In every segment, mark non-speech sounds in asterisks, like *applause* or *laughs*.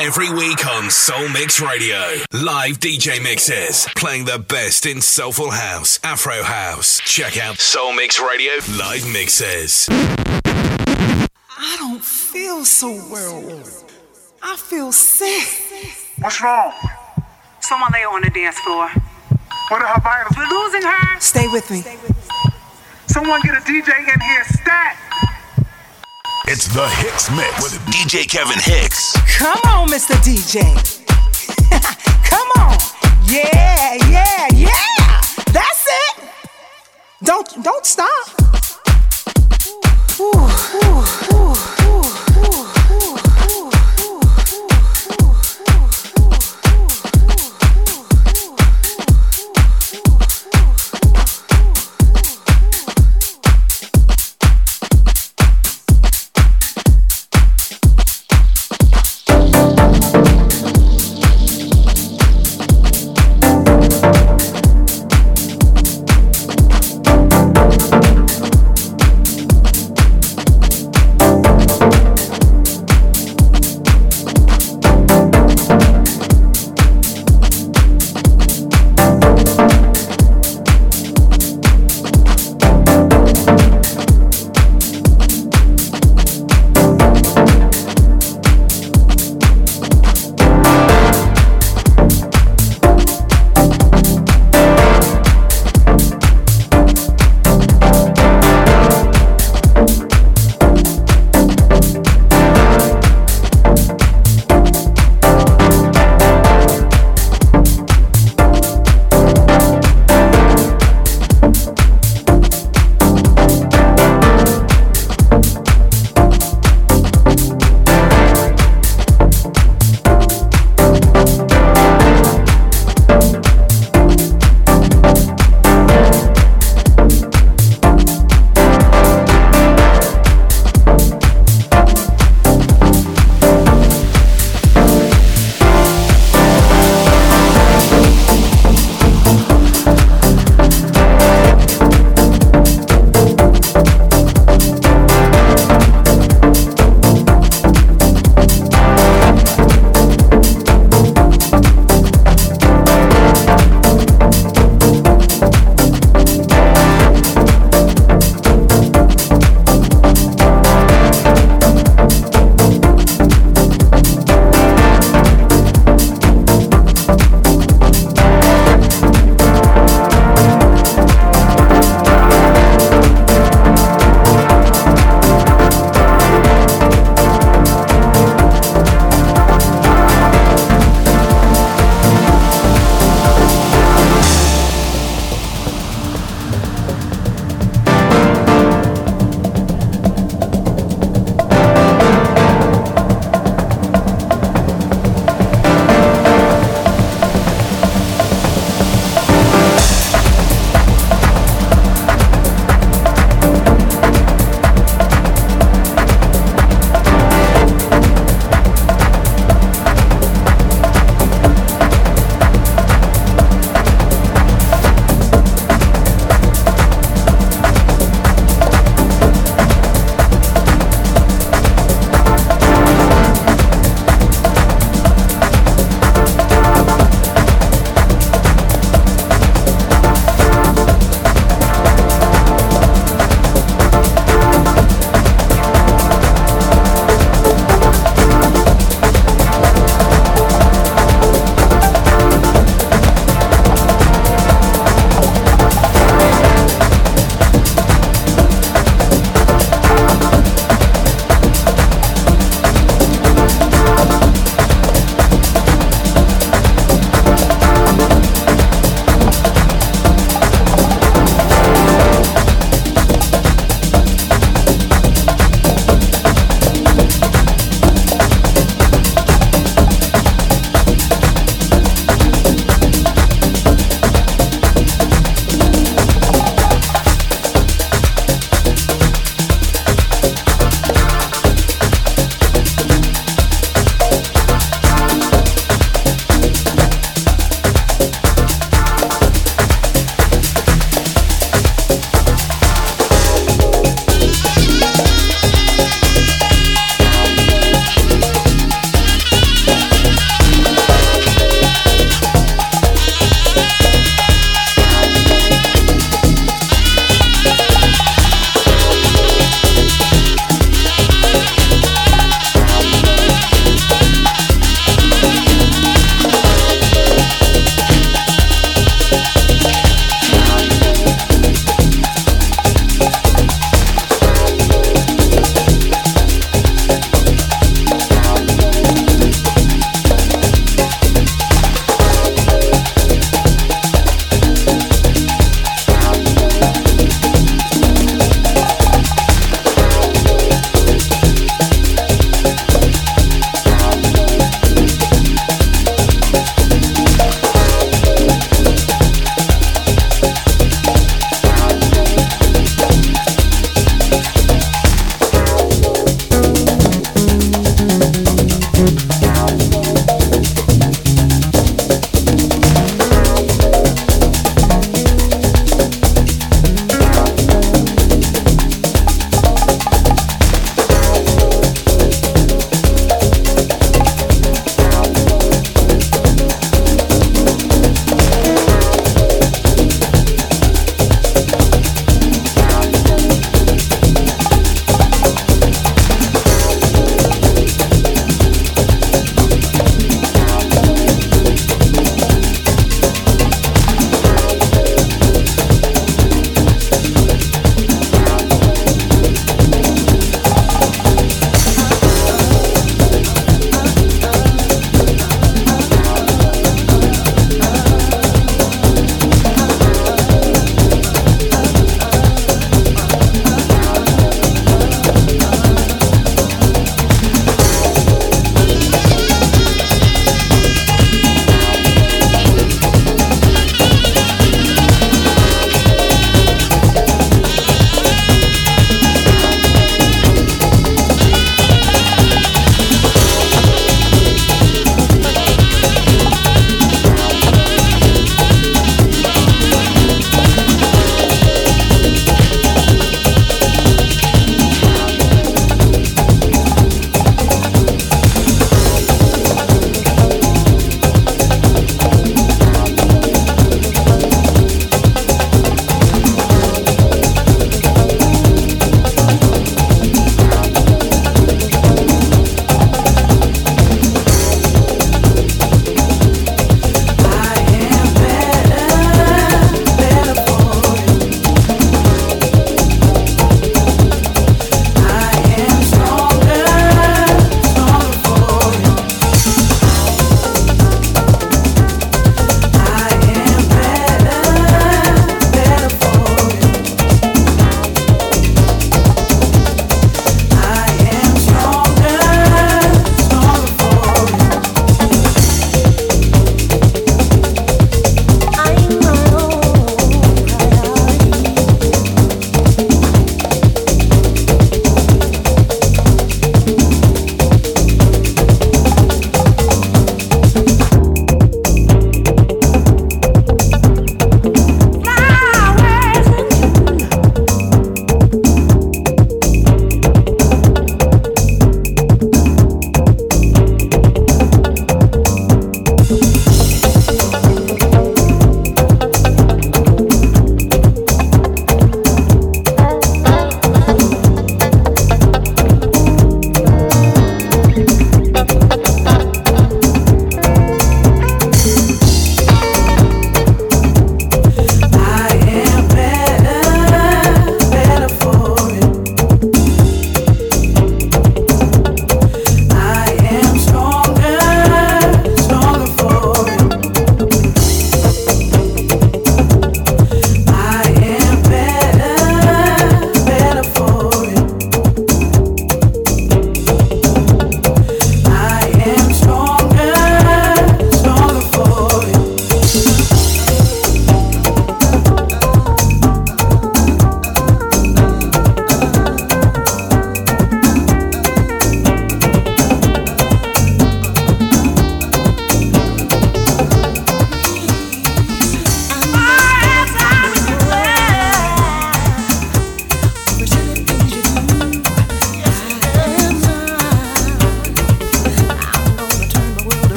Every week on Soul Mix Radio, live DJ mixes playing the best in soulful house, Afro house. Check out Soul Mix Radio live mixes. I don't feel so well. I feel sick. What's wrong? Someone lay on the dance floor. What are her vitals? We're losing her. Stay with me. Someone get a DJ in here stat. It's the Hicks Mix with DJ Kevin Hicks. Come on, Mr. DJ. *laughs* Come on. Yeah, yeah, yeah. That's it. Don't don't stop. Ooh, ooh, ooh.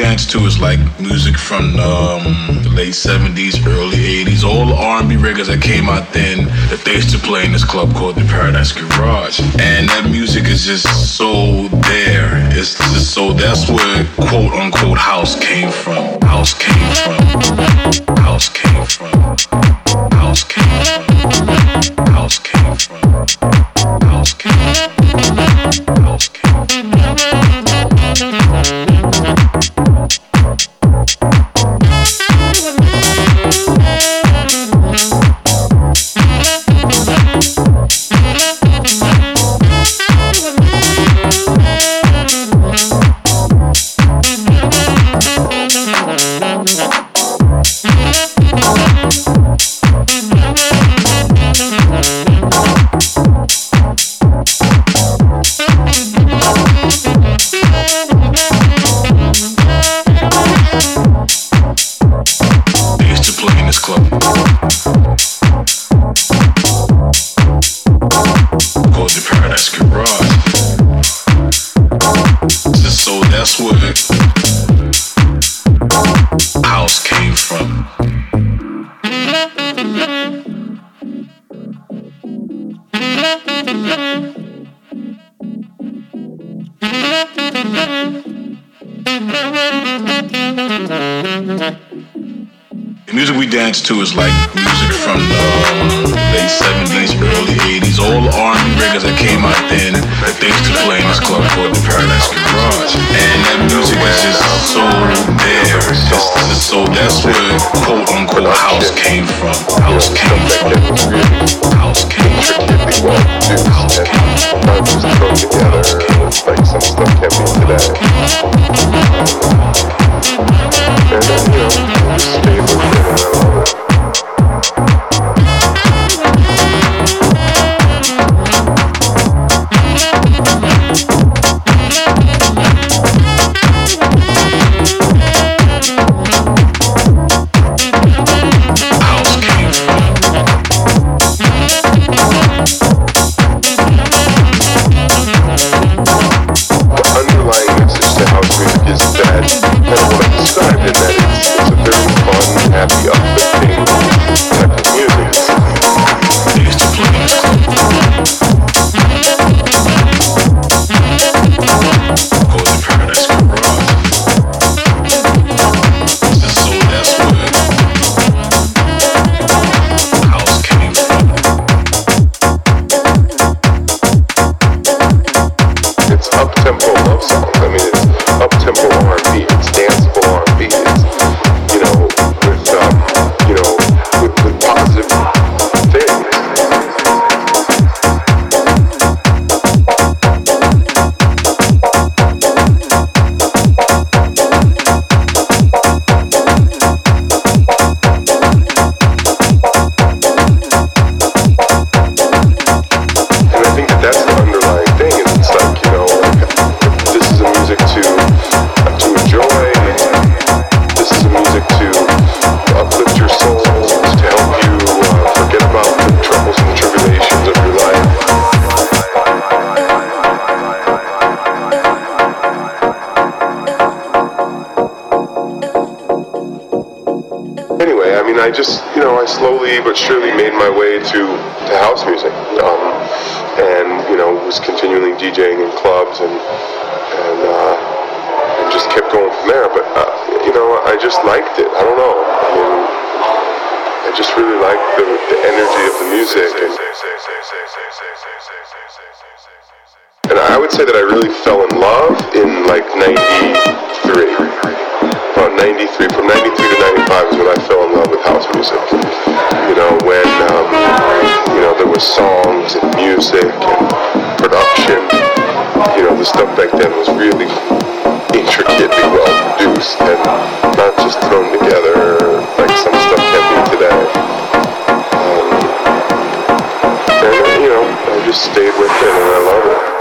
To is like music from um, the late 70s, early 80s, all the R&B records that came out then that they used to play in this club called the Paradise Garage. And that music is just so there. It's just so that's where quote unquote house came from. House came from. I just, you know, I slowly but surely made my way to, to house music, um, and you know, was continually DJing in clubs and and, uh, and just kept going from there. But uh, you know, I just liked it. I don't know. I, mean, I just really liked the, the energy of the music. And, and I would say that I really fell in love in like '93 about 93, from 93 to 95 is when I fell in love with house music. You know, when, um, you know, there were songs and music and production. You know, the stuff back then was really intricately well produced and not just thrown together like some stuff can be today. Um, and, you know, I just stayed with it and I love it.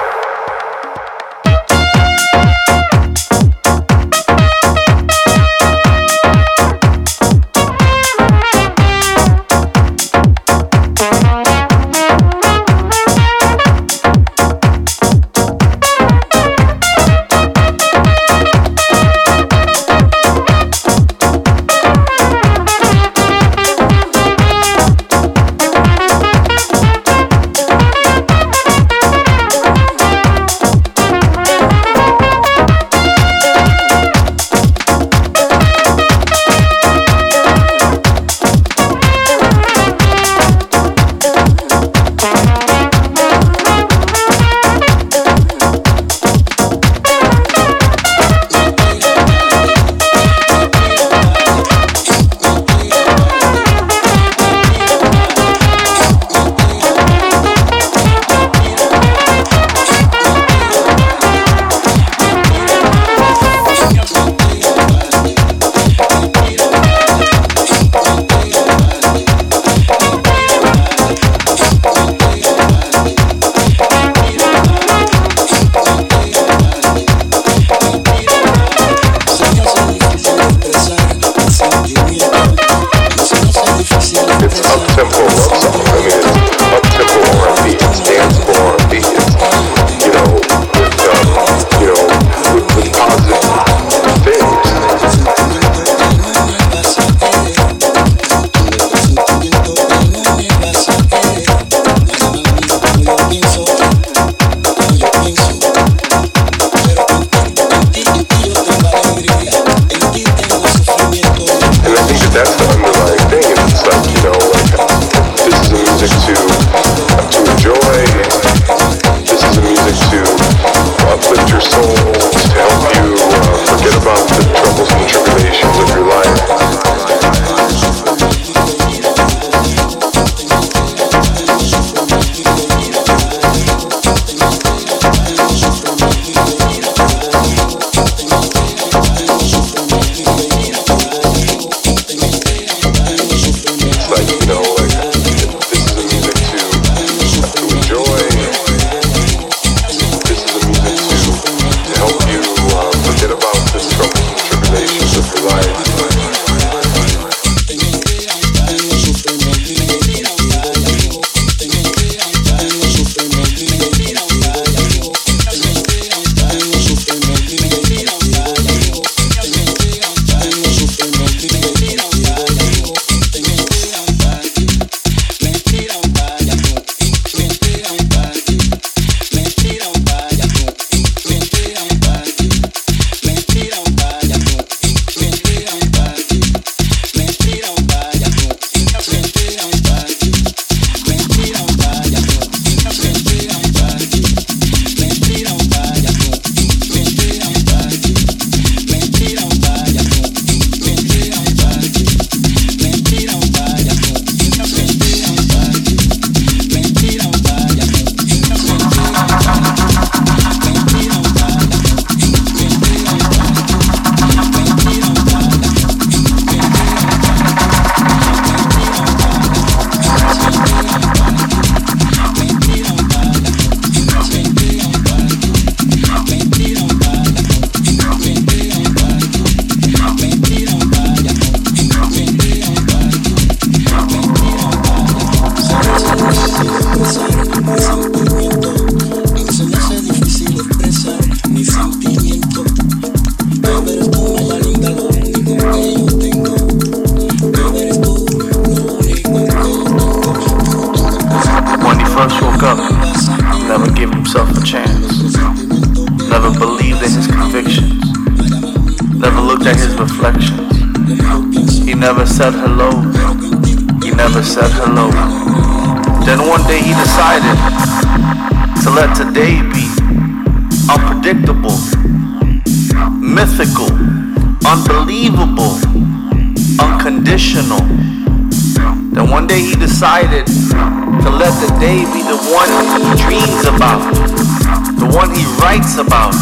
He writes about.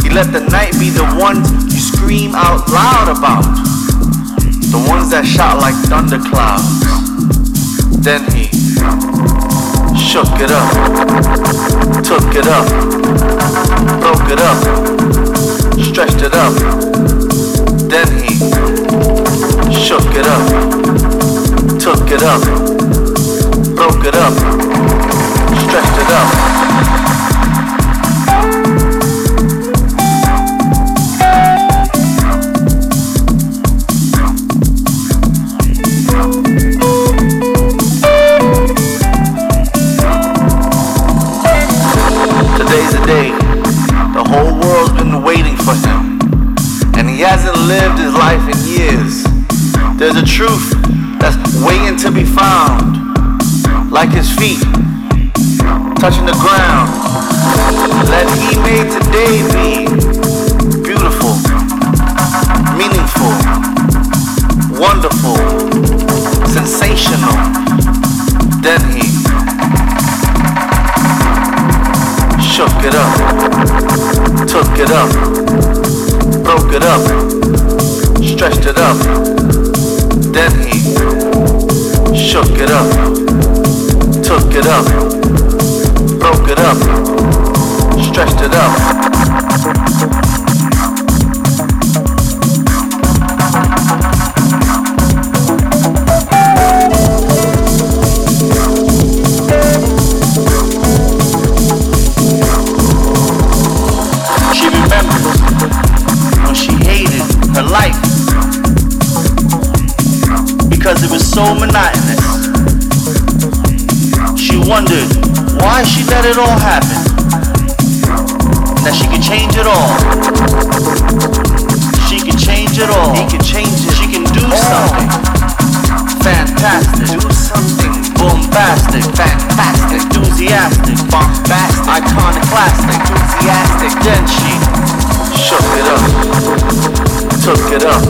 He let the night be the ones you scream out loud about, the ones that shot like thunderclouds. Then he shook it up, took it up, broke it up, stretched it up. Then he shook it up, took it up, broke it up, stretched it up. Truth that's waiting to be found. Like his feet touching the ground. Let he made today be beautiful, meaningful, wonderful, sensational. Then he shook it up, took it up, broke it up, stretched it up. Then he shook it up, took it up, broke it up, stretched it up. So monotonous. She wondered why she let it all happen. That she could change it all. She could change it all. He could change it. She can do something fantastic. Do something bombastic, fantastic, enthusiastic, bombastic, iconoclastic, enthusiastic. Then she shook it up, took it up,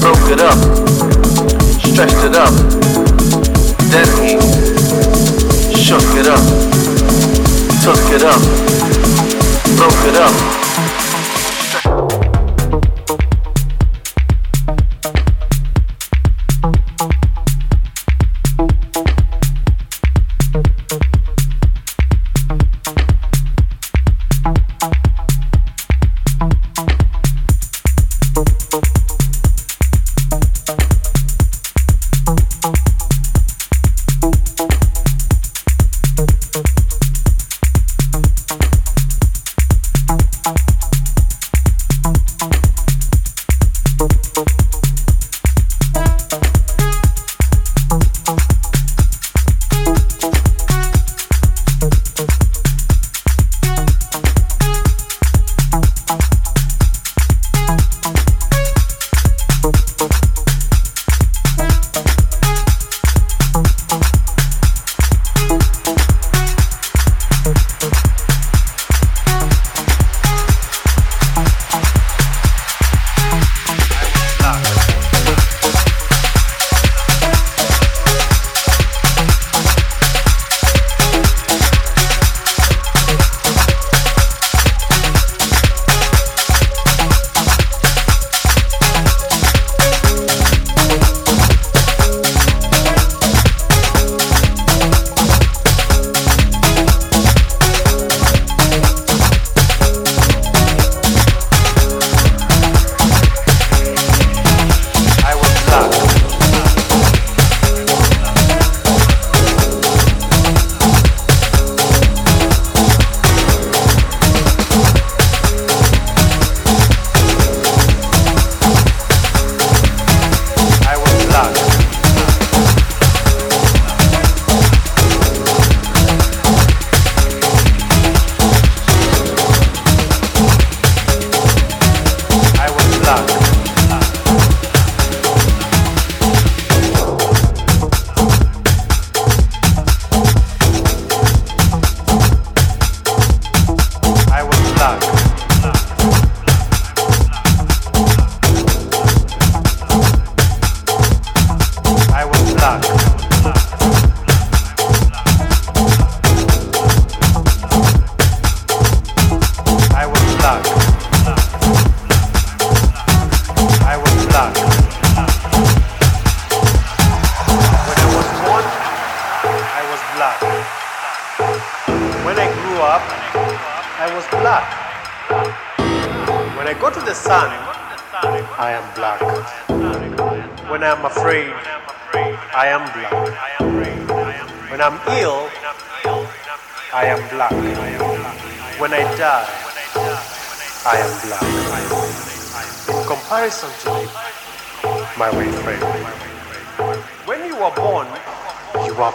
broke it up, stretched it up. Then he shook it up, took it up, broke it up.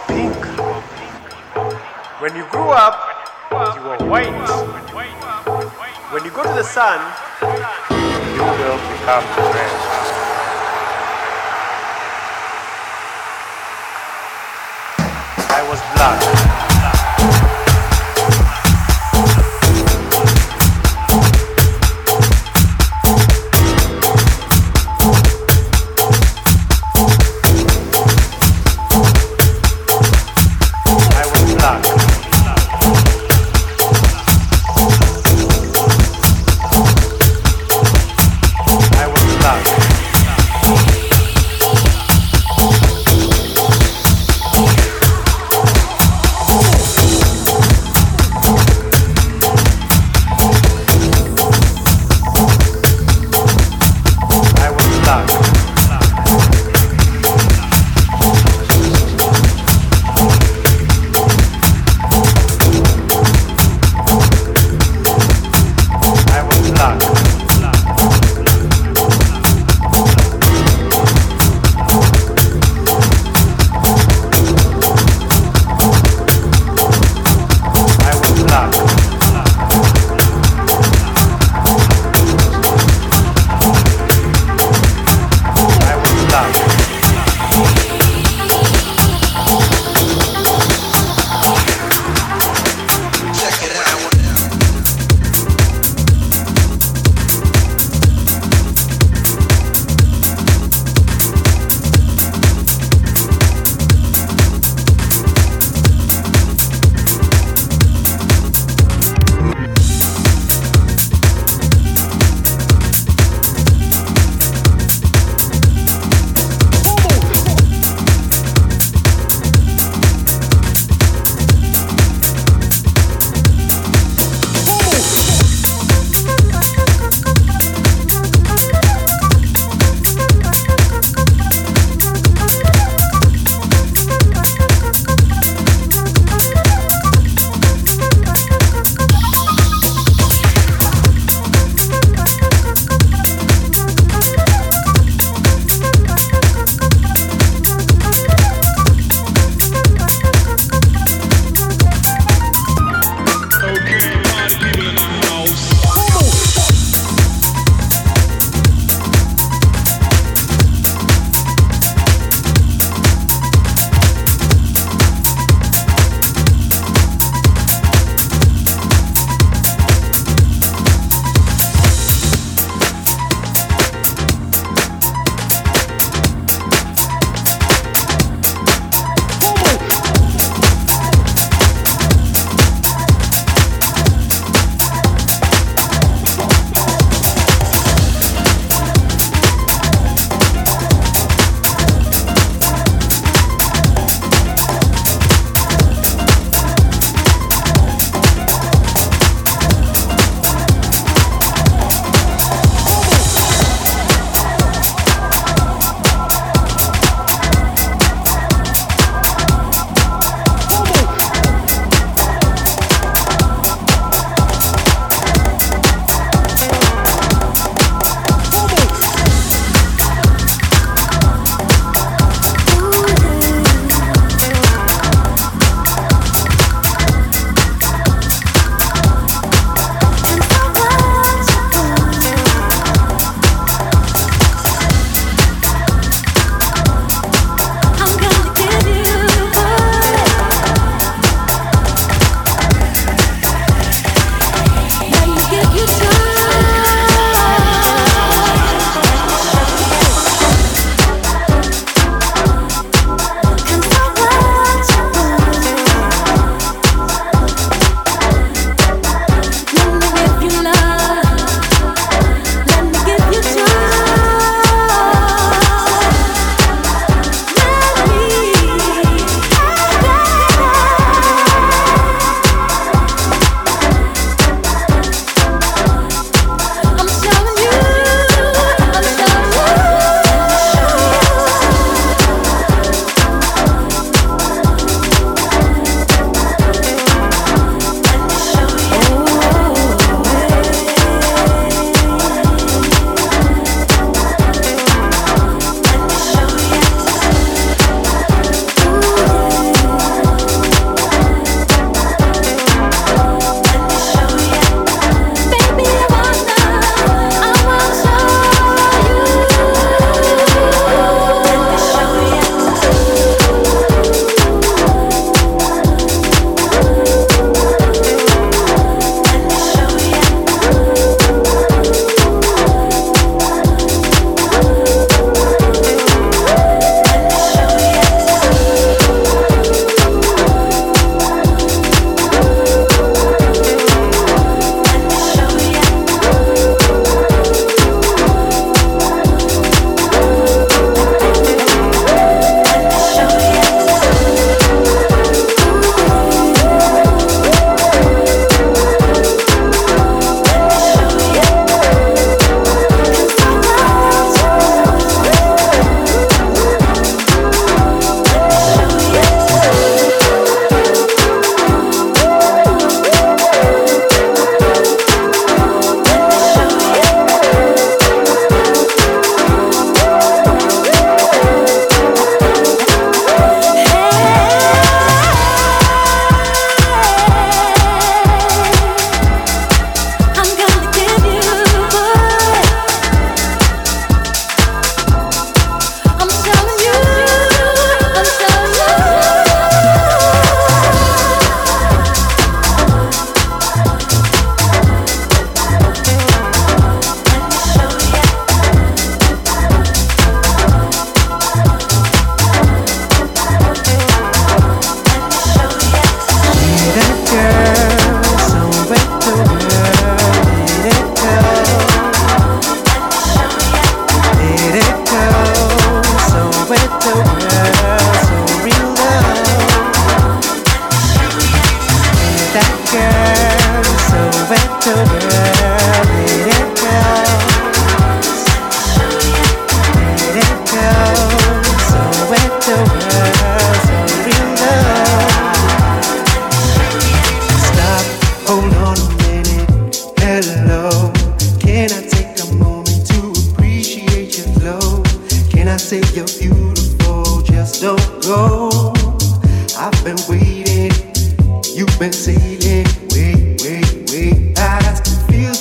pink. When you grew up, you were white. When you go to the sun, you will become red. I was black.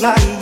like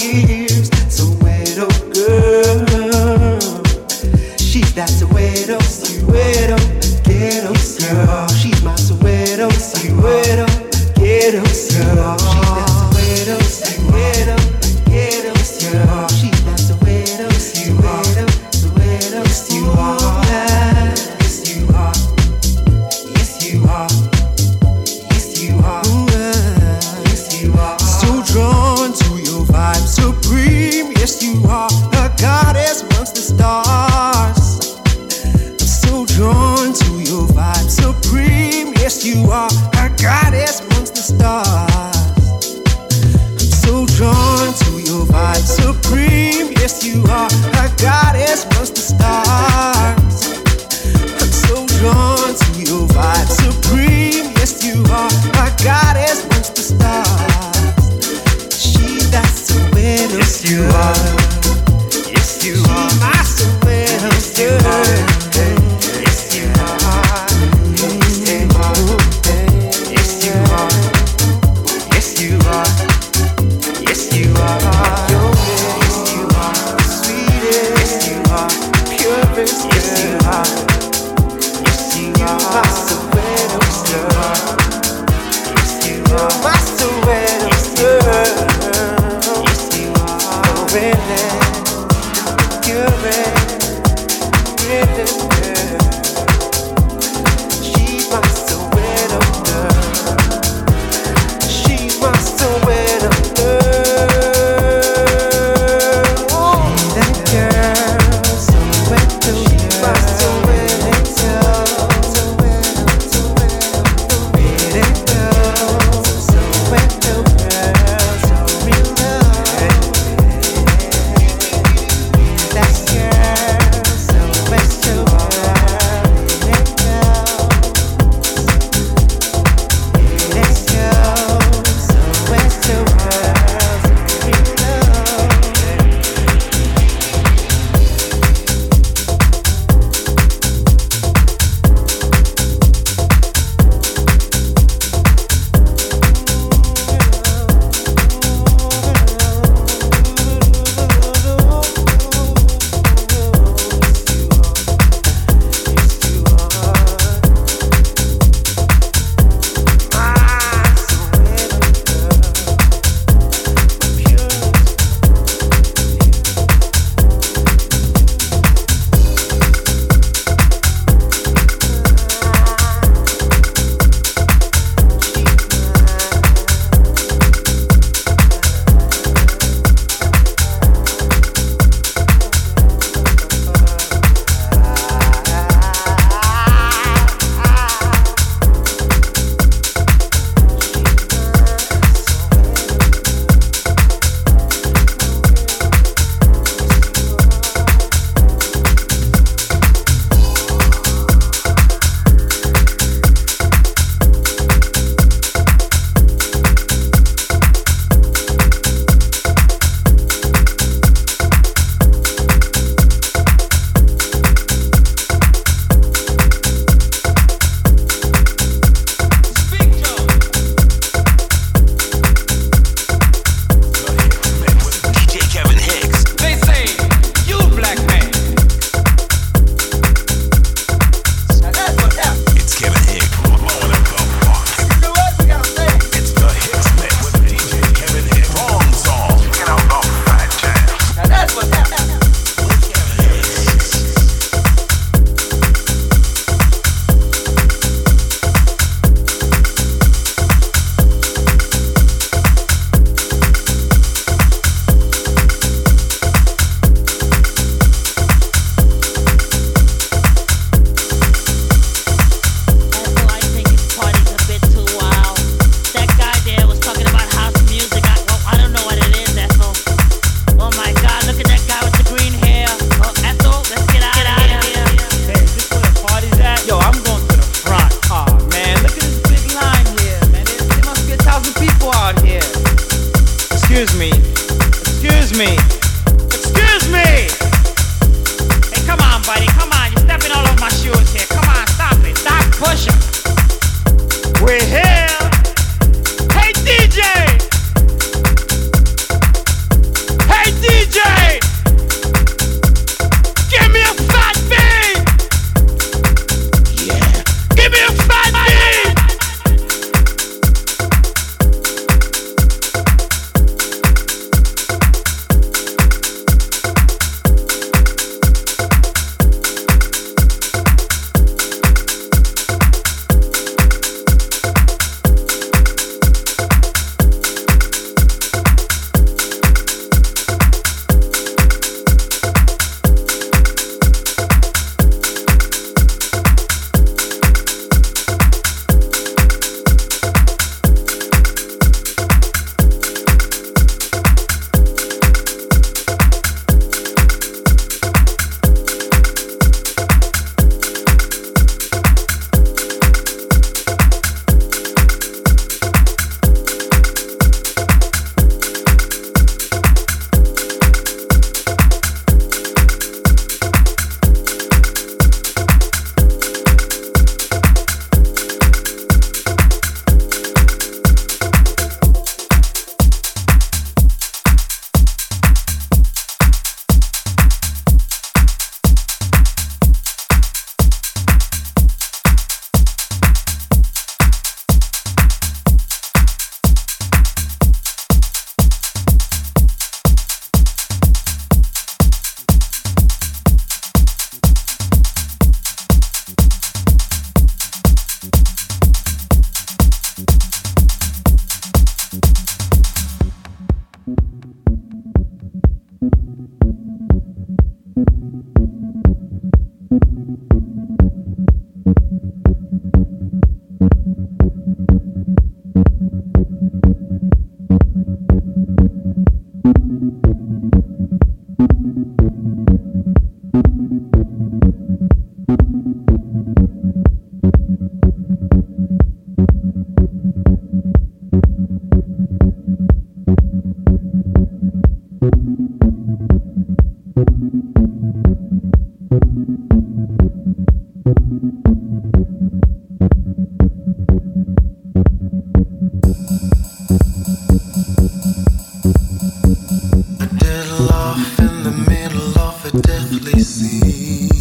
what's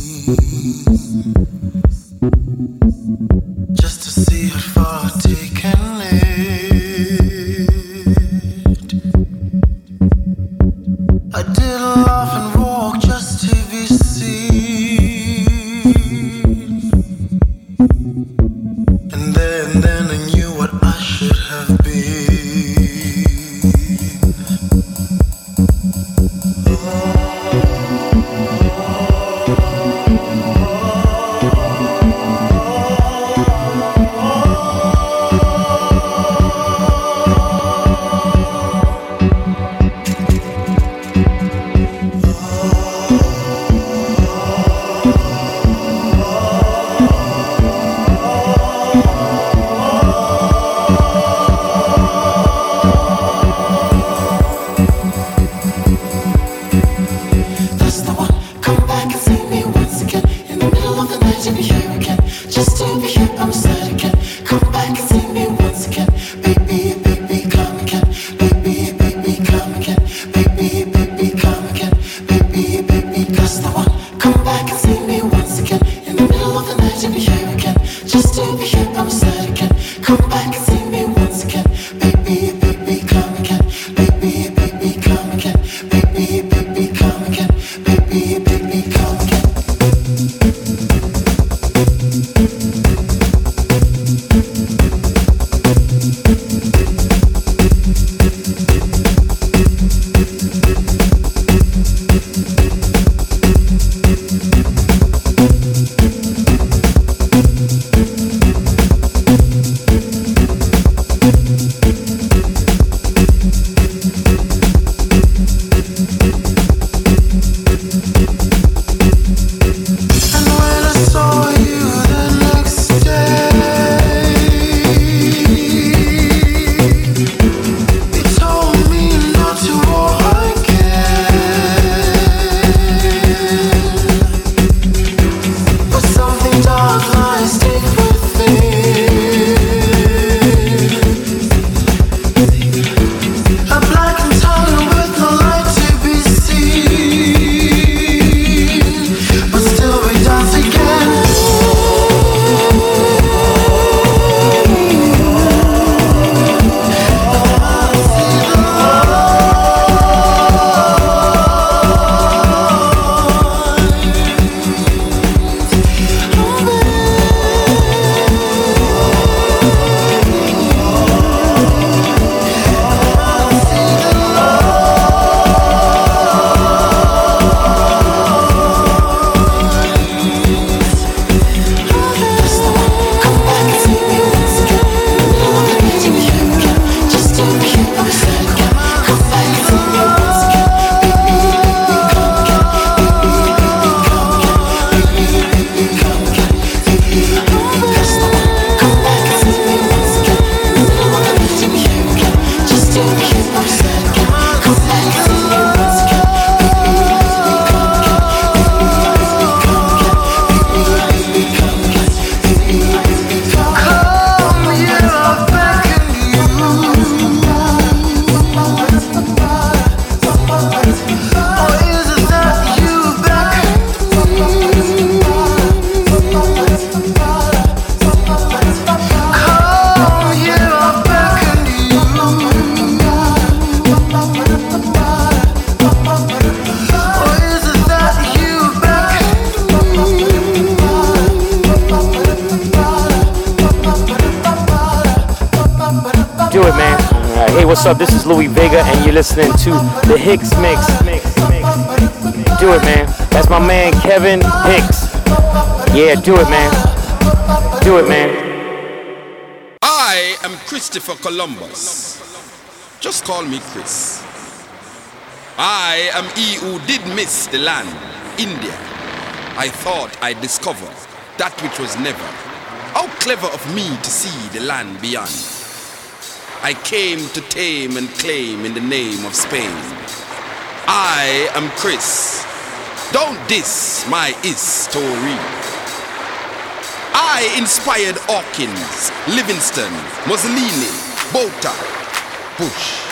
up? This is Louie Vega, and you're listening to the Hicks Mix. Do it, man. That's my man Kevin Hicks. Yeah, do it, man. Do it, man. I am Christopher Columbus. Just call me Chris. I am he who did miss the land, India. I thought I'd discover that which was never. How clever of me to see the land beyond. I came to tame and claim in the name of Spain. I am Chris, Don't diss my history. I inspired Hawkins, Livingston, Mussolini, Botha, Bush.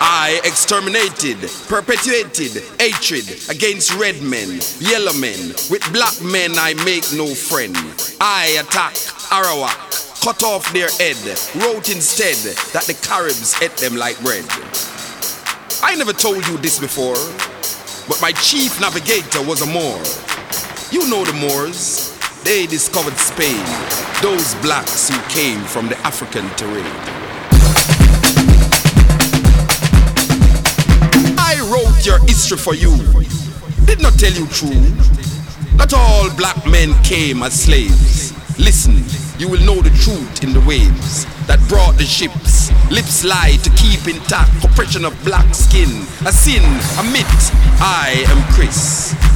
I exterminated, perpetuated hatred against red men, yellow men. With black men, I make no friend. I attack Arawak, cut off their head, wrote instead that the Caribs ate them like bread. I never told you this before, but my chief navigator was a Moor. You know the Moors. They discovered Spain, those blacks who came from the African terrain. I wrote your history for you. Did not tell you true. Not all black men came as slaves. Listen, you will know the truth in the waves that brought the ships. Lips lie to keep intact oppression of black skin. A sin, a myth. I am Chris.